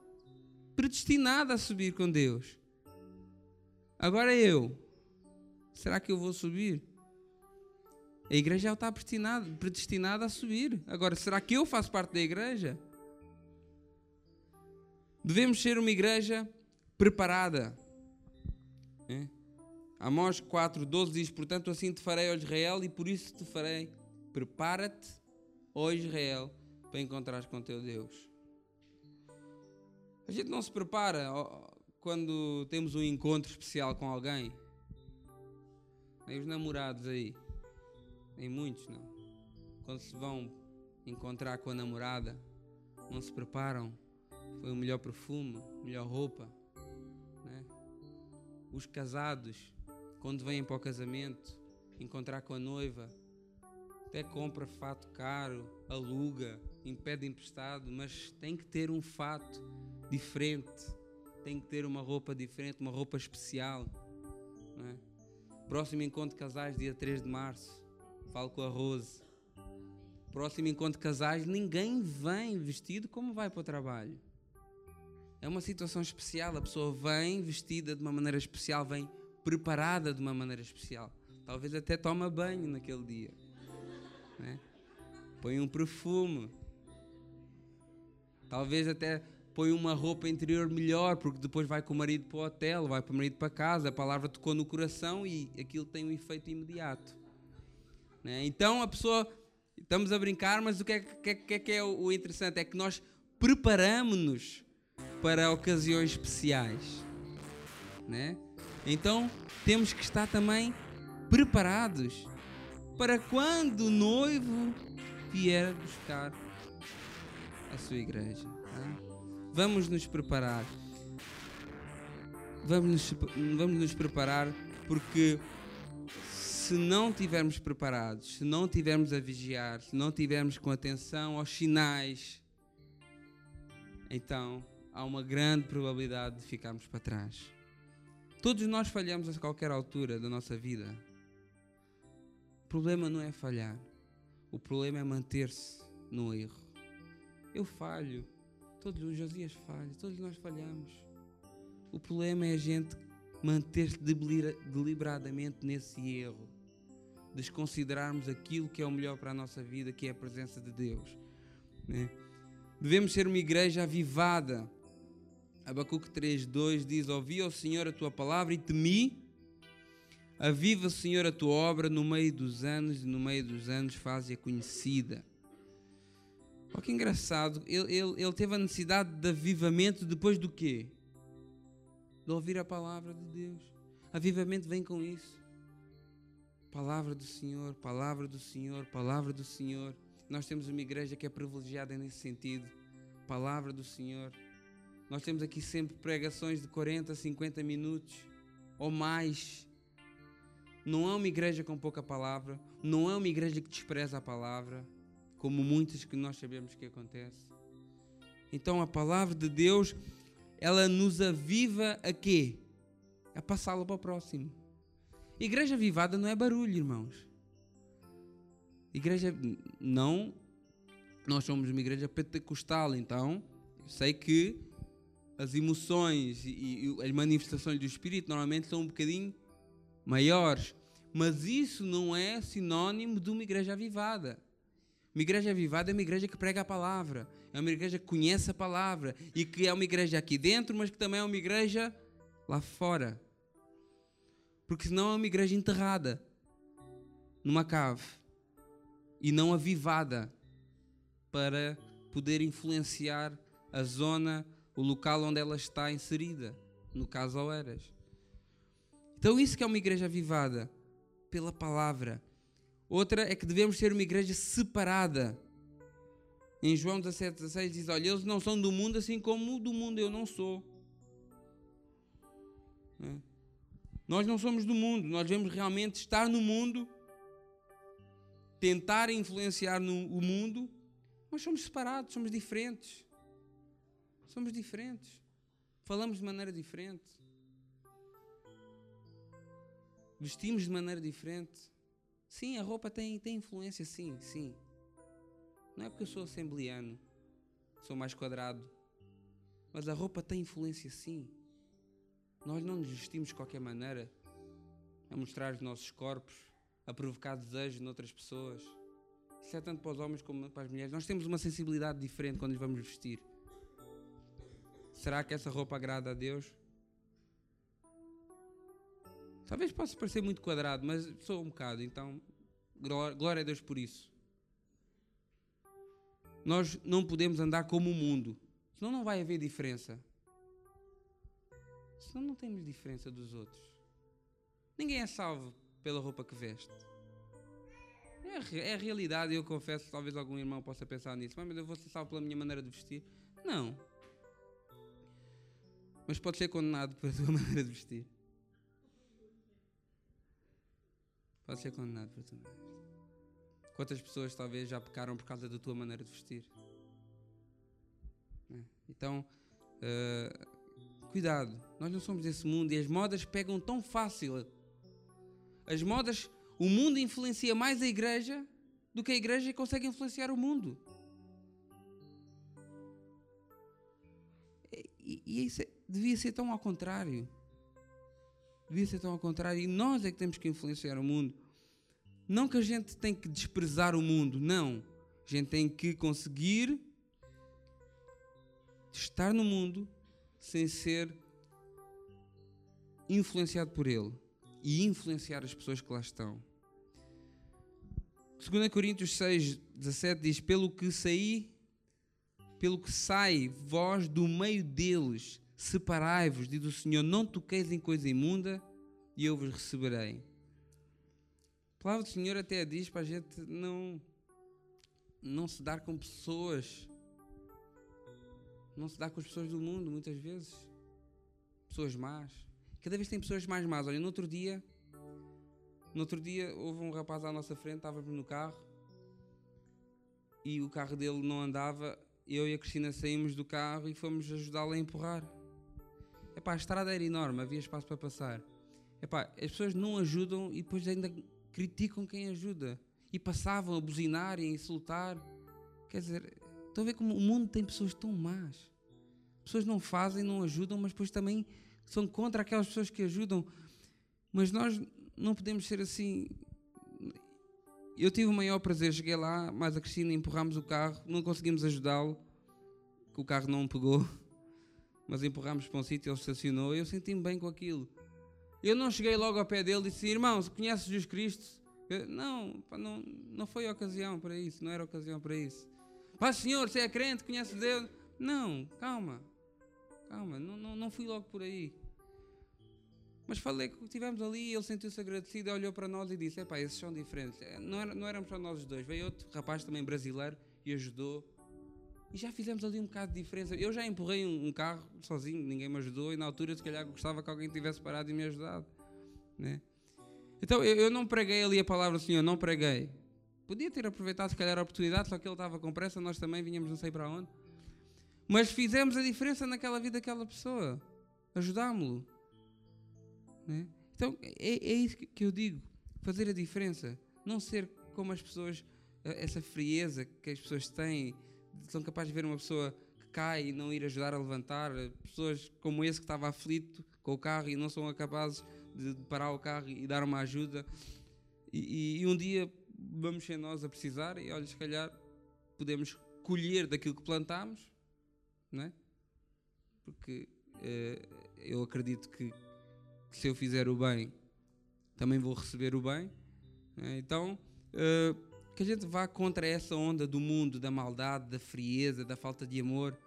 predestinada a subir com Deus. Agora eu, será que eu vou subir? A igreja está predestinada, predestinada a subir. Agora, será que eu faço parte da igreja? Devemos ser uma igreja preparada. É? Amós 4, 12 diz: Portanto, assim te farei, ó Israel, e por isso te farei. Prepara-te, ó Israel, para encontrares com teu Deus. A gente não se prepara, quando temos um encontro especial com alguém? Nem os namorados aí. Nem muitos, não. Quando se vão encontrar com a namorada, não se preparam. Foi o melhor perfume, melhor roupa. Né? Os casados, quando vêm para o casamento, encontrar com a noiva, até compra fato caro, aluga, impede emprestado, mas tem que ter um fato diferente tem que ter uma roupa diferente, uma roupa especial. É? Próximo encontro de casais, dia 3 de março. Falo com a Rose. Próximo encontro de casais, ninguém vem vestido como vai para o trabalho. É uma situação especial. A pessoa vem vestida de uma maneira especial, vem preparada de uma maneira especial. Talvez até toma banho naquele dia. É? Põe um perfume. Talvez até põe uma roupa interior melhor, porque depois vai com o marido para o hotel, vai com o marido para casa, a palavra tocou no coração e aquilo tem um efeito imediato. Né? Então a pessoa, estamos a brincar, mas o que é que, que, é, que é o interessante? É que nós preparamos-nos para ocasiões especiais. Né? Então temos que estar também preparados para quando o noivo vier buscar a sua igreja. Tá? Vamos nos preparar. Vamos nos, vamos nos preparar porque se não tivermos preparados, se não tivermos a vigiar, se não tivermos com atenção aos sinais, então há uma grande probabilidade de ficarmos para trás. Todos nós falhamos a qualquer altura da nossa vida. O problema não é falhar, o problema é manter-se no erro. Eu falho, todos os Josias falham, todos nós falhamos. O problema é a gente manter-se deliberadamente nesse erro, desconsiderarmos aquilo que é o melhor para a nossa vida, que é a presença de Deus. Né? Devemos ser uma igreja avivada. Abacuque 3,2 diz: Ouvi ao Senhor a tua palavra e temi Aviva, Senhor, a tua obra no meio dos anos e no meio dos anos faz-a conhecida. Olha que engraçado, ele, ele, ele teve a necessidade de avivamento depois do quê? De ouvir a palavra de Deus. Avivamento vem com isso. Palavra do Senhor, palavra do Senhor, palavra do Senhor. Nós temos uma igreja que é privilegiada nesse sentido. Palavra do Senhor. Nós temos aqui sempre pregações de 40, 50 minutos ou mais não é uma igreja com pouca palavra, não é uma igreja que despreza a palavra, como muitas que nós sabemos que acontece. Então a palavra de Deus, ela nos aviva a quê? A passá-la para o próximo. Igreja avivada não é barulho, irmãos. Igreja não nós somos uma igreja pentecostal, então sei que as emoções e, e, as manifestações do Espírito normalmente são um bocadinho maiores. Mas isso não é sinônimo de uma igreja avivada. Uma igreja avivada é uma igreja que prega a palavra, é uma igreja que conhece a palavra e que é uma igreja aqui dentro, mas que também é uma igreja lá fora. Porque senão é uma igreja enterrada numa cave e não avivada para poder influenciar a zona, o local onde ela está inserida, no caso Oeiras. Então isso que é uma igreja avivada, pela palavra. Outra é que devemos ser uma igreja separada. Em João 17, 16 diz: Olha, eles não são do mundo assim como do mundo eu não sou. É? Nós não somos do mundo, nós devemos realmente estar no mundo, tentar influenciar no, o mundo, mas somos separados, somos diferentes. Somos diferentes. Falamos de maneira diferente. Vestimos de maneira diferente. Sim, a roupa tem, tem influência, sim, sim. Não é porque eu sou assembleano, sou mais quadrado. Mas a roupa tem influência, sim. Nós não nos vestimos de qualquer maneira a mostrar os nossos corpos, a provocar desejo noutras pessoas. Isso é tanto para os homens como para as mulheres. Nós temos uma sensibilidade diferente quando nos vamos vestir. Será que essa roupa agrada a Deus? Talvez possa parecer muito quadrado, mas sou um bocado, então glória a Deus por isso. Nós não podemos andar como o mundo, senão não vai haver diferença. Senão não temos diferença dos outros. Ninguém é salvo pela roupa que veste. É, é a realidade, eu confesso, talvez algum irmão possa pensar nisso, mas eu vou ser salvo pela minha maneira de vestir. Não. Mas pode ser condenado pela tua maneira de vestir. Pode ser condenado por também. Quantas pessoas talvez já pecaram por causa da tua maneira de vestir? É. Então, uh, cuidado, nós não somos desse mundo e as modas pegam tão fácil. As modas, o mundo influencia mais a igreja do que a igreja consegue influenciar o mundo. E, e isso é, devia ser tão ao contrário. Devia ser tão ao contrário. E nós é que temos que influenciar o mundo. Não que a gente tem que desprezar o mundo, não. A gente tem que conseguir estar no mundo sem ser influenciado por ele e influenciar as pessoas que lá estão. 2 Coríntios 6, 17 diz: Pelo que saí, pelo que sai vós do meio deles, separai-vos, diz o Senhor, não toqueis em coisa imunda, e eu vos receberei. A palavra do Senhor até diz para a gente não, não se dar com pessoas, não se dar com as pessoas do mundo, muitas vezes, pessoas más. Cada vez tem pessoas mais más. Olha, no outro dia, no outro dia houve um rapaz à nossa frente, estávamos no carro e o carro dele não andava. Eu e a Cristina saímos do carro e fomos ajudá-lo a empurrar. Epá, a estrada era enorme, havia espaço para passar. Epá, as pessoas não ajudam e depois ainda criticam quem ajuda. E passavam a buzinar e a insultar. Quer dizer, estão a ver como o mundo tem pessoas tão más. Pessoas não fazem, não ajudam, mas depois também são contra aquelas pessoas que ajudam. Mas nós não podemos ser assim. Eu tive o maior prazer, cheguei lá, mais a Cristina, empurramos o carro, não conseguimos ajudá-lo, que o carro não pegou, mas empurramos para um sítio, ele estacionou e eu senti-me bem com aquilo. Eu não cheguei logo ao pé dele e disse: Irmão, conheces Jesus Cristo? Eu, não, pá, não, não foi ocasião para isso, não era ocasião para isso. Pá, senhor, você é crente, conhece Deus? Não, calma, calma, não, não, não fui logo por aí. Mas falei que estivemos ali e ele sentiu-se agradecido, olhou para nós e disse: Epá, esses são diferentes. É, não, era, não éramos só nós os dois, veio outro rapaz também brasileiro e ajudou. E já fizemos ali um bocado de diferença. Eu já empurrei um, um carro sozinho, ninguém me ajudou, e na altura, se calhar, gostava que alguém tivesse parado e me ajudado. Né? Então eu, eu não preguei ali a palavra do Senhor, não preguei. Podia ter aproveitado, se calhar, a oportunidade, só que ele estava com pressa, nós também vinhamos não sei para onde. Mas fizemos a diferença naquela vida daquela pessoa. Ajudámo-lo. Né? Então é, é isso que eu digo: fazer a diferença. Não ser como as pessoas, essa frieza que as pessoas têm, são capazes de ver uma pessoa que cai e não ir ajudar a levantar. Pessoas como esse que estava aflito com o carro e não são capazes de parar o carro e dar uma ajuda. E, e, e um dia vamos ser nós a precisar e olha, se calhar podemos colher daquilo que plantámos, não é? Porque eh, eu acredito que que se eu fizer o bem, também vou receber o bem. Né? Então, uh, que a gente vá contra essa onda do mundo, da maldade, da frieza, da falta de amor.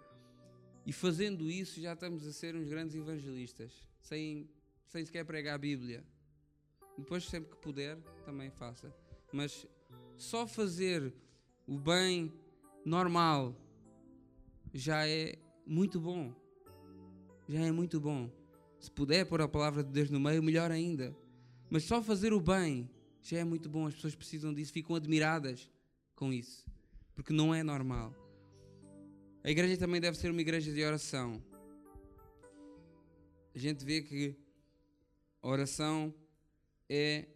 E fazendo isso, já estamos a ser uns grandes evangelistas, sem, sem sequer pregar a Bíblia. Depois, sempre que puder, também faça. Mas só fazer o bem normal já é muito bom. Já é muito bom. Se puder pôr a palavra de Deus no meio, melhor ainda. Mas só fazer o bem já é muito bom. As pessoas precisam disso, ficam admiradas com isso. Porque não é normal. A igreja também deve ser uma igreja de oração. A gente vê que a oração é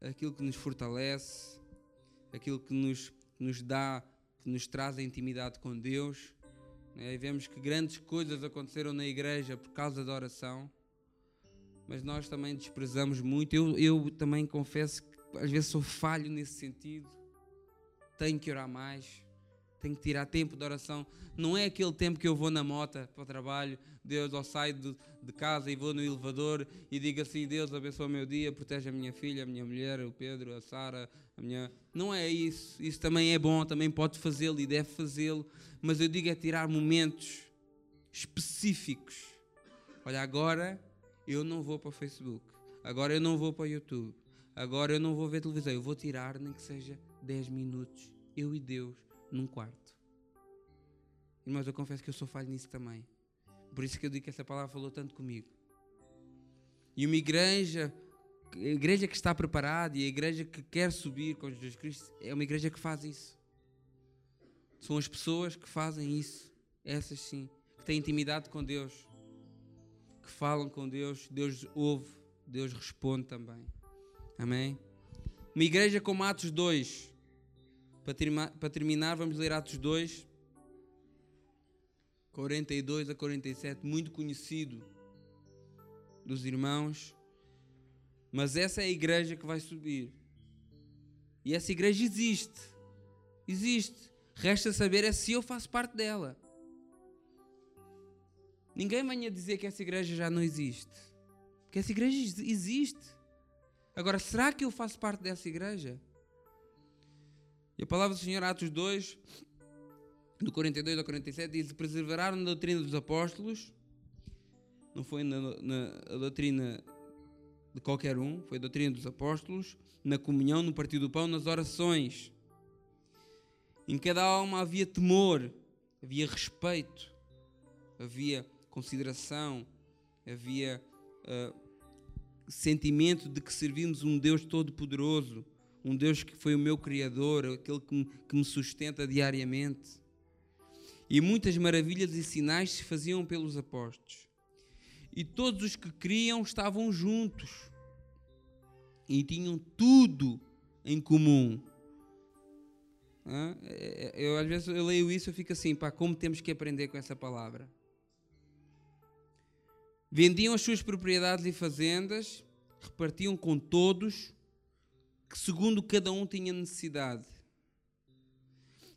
aquilo que nos fortalece, aquilo que nos, nos dá, que nos traz a intimidade com Deus né? E vemos que grandes coisas aconteceram na igreja por causa da oração, mas nós também desprezamos muito. Eu, eu também confesso que às vezes sou falho nesse sentido. Tenho que orar mais, tenho que tirar tempo de oração. Não é aquele tempo que eu vou na moto para o trabalho, Deus, ou saio de, de, casa e vou no elevador e digo assim: Deus abençoa o meu dia, protege a minha filha, a minha mulher, o Pedro, a Sara, a minha. Não é isso. Isso também é bom, também pode fazê-lo e deve fazê-lo mas eu digo é tirar momentos específicos. Olha, agora eu não vou para o Facebook, agora eu não vou para o YouTube, agora eu não vou ver televisão, eu vou tirar nem que seja 10 minutos, eu e Deus, num quarto. Irmãos, eu confesso que eu sou falho nisso também. Por isso que eu digo que essa palavra falou tanto comigo. E uma igreja, a igreja que está preparada e a igreja que quer subir com Jesus Cristo, é uma igreja que faz isso. São as pessoas que fazem isso, essas sim, que têm intimidade com Deus, que falam com Deus, Deus ouve, Deus responde também. Amém? Uma igreja como Atos 2. Para para terminar, vamos ler Atos 2, 42 a 47, muito conhecido dos irmãos. Mas essa é a igreja que vai subir. E essa igreja existe. Existe. Resta saber é se eu faço parte dela. Ninguém venha dizer que essa igreja já não existe. Porque essa igreja existe. Agora, será que eu faço parte dessa igreja? E a palavra do Senhor, Atos 2, do 42 ao 47, diz: Preservaram a doutrina dos apóstolos. Não foi na, na doutrina de qualquer um, foi a doutrina dos apóstolos, na comunhão, no partido do pão, nas orações. Em cada alma havia temor, havia respeito, havia consideração, havia uh, sentimento de que servimos um Deus todo-poderoso, um Deus que foi o meu Criador, aquele que me, que me sustenta diariamente. E muitas maravilhas e sinais se faziam pelos apóstolos. E todos os que criam estavam juntos e tinham tudo em comum. É, é, eu às vezes eu leio isso e fico assim, pá, como temos que aprender com essa palavra? Vendiam as suas propriedades e fazendas, repartiam com todos, que segundo cada um tinha necessidade.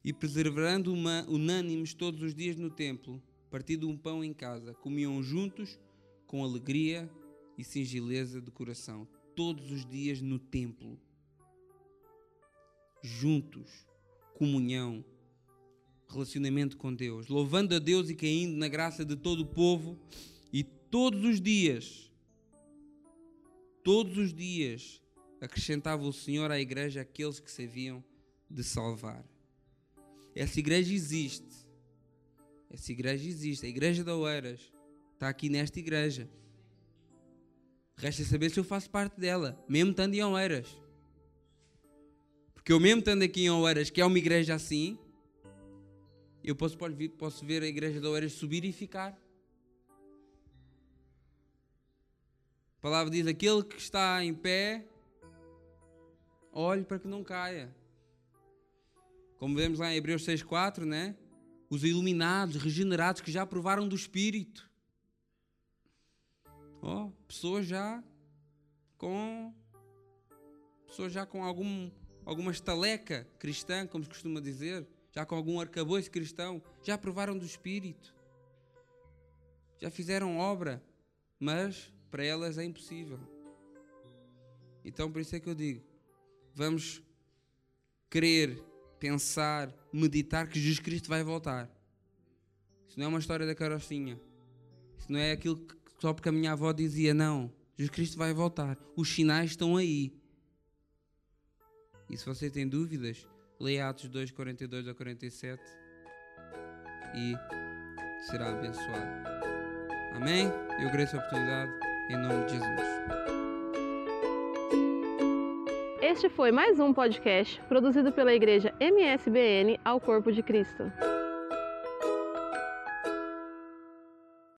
E preservando uma, unânimes todos os dias no templo, partindo um pão em casa, comiam juntos com alegria e singeleza de coração, todos os dias no templo, juntos, comunhão, relacionamento com Deus, louvando a Deus e caindo na graça de todo o povo e todos os dias, todos os dias, acrescentava o Senhor à igreja aqueles que se haviam de salvar. Essa igreja existe. Essa igreja existe. A igreja da Oeiras está aqui nesta igreja. Resta saber se eu faço parte dela, mesmo estando em Oeiras. Porque eu mesmo estando aqui em Oeiras, que é uma igreja assim, eu posso, posso ver a igreja de Oeiras subir e ficar. A palavra diz: aquele que está em pé, olhe para que não caia. Como vemos lá em Hebreus 6,4, né? Os iluminados, regenerados, que já provaram do Espírito. Oh, pessoas já com. Pessoas já com algum, alguma estaleca cristã, como se costuma dizer, já com algum arcabouço cristão, já provaram do Espírito. Já fizeram obra, mas para elas é impossível. Então, por isso é que eu digo: vamos crer, pensar, meditar que Jesus Cristo vai voltar. Isso não é uma história da carocinha. Isso não é aquilo que só porque a minha avó dizia: não, Jesus Cristo vai voltar. Os sinais estão aí. E se você tem dúvidas, leia Atos 2, 42 a 47 e será abençoado. Amém? Eu agradeço a oportunidade em nome de Jesus. Este foi mais um podcast produzido pela Igreja MSBN ao Corpo de Cristo.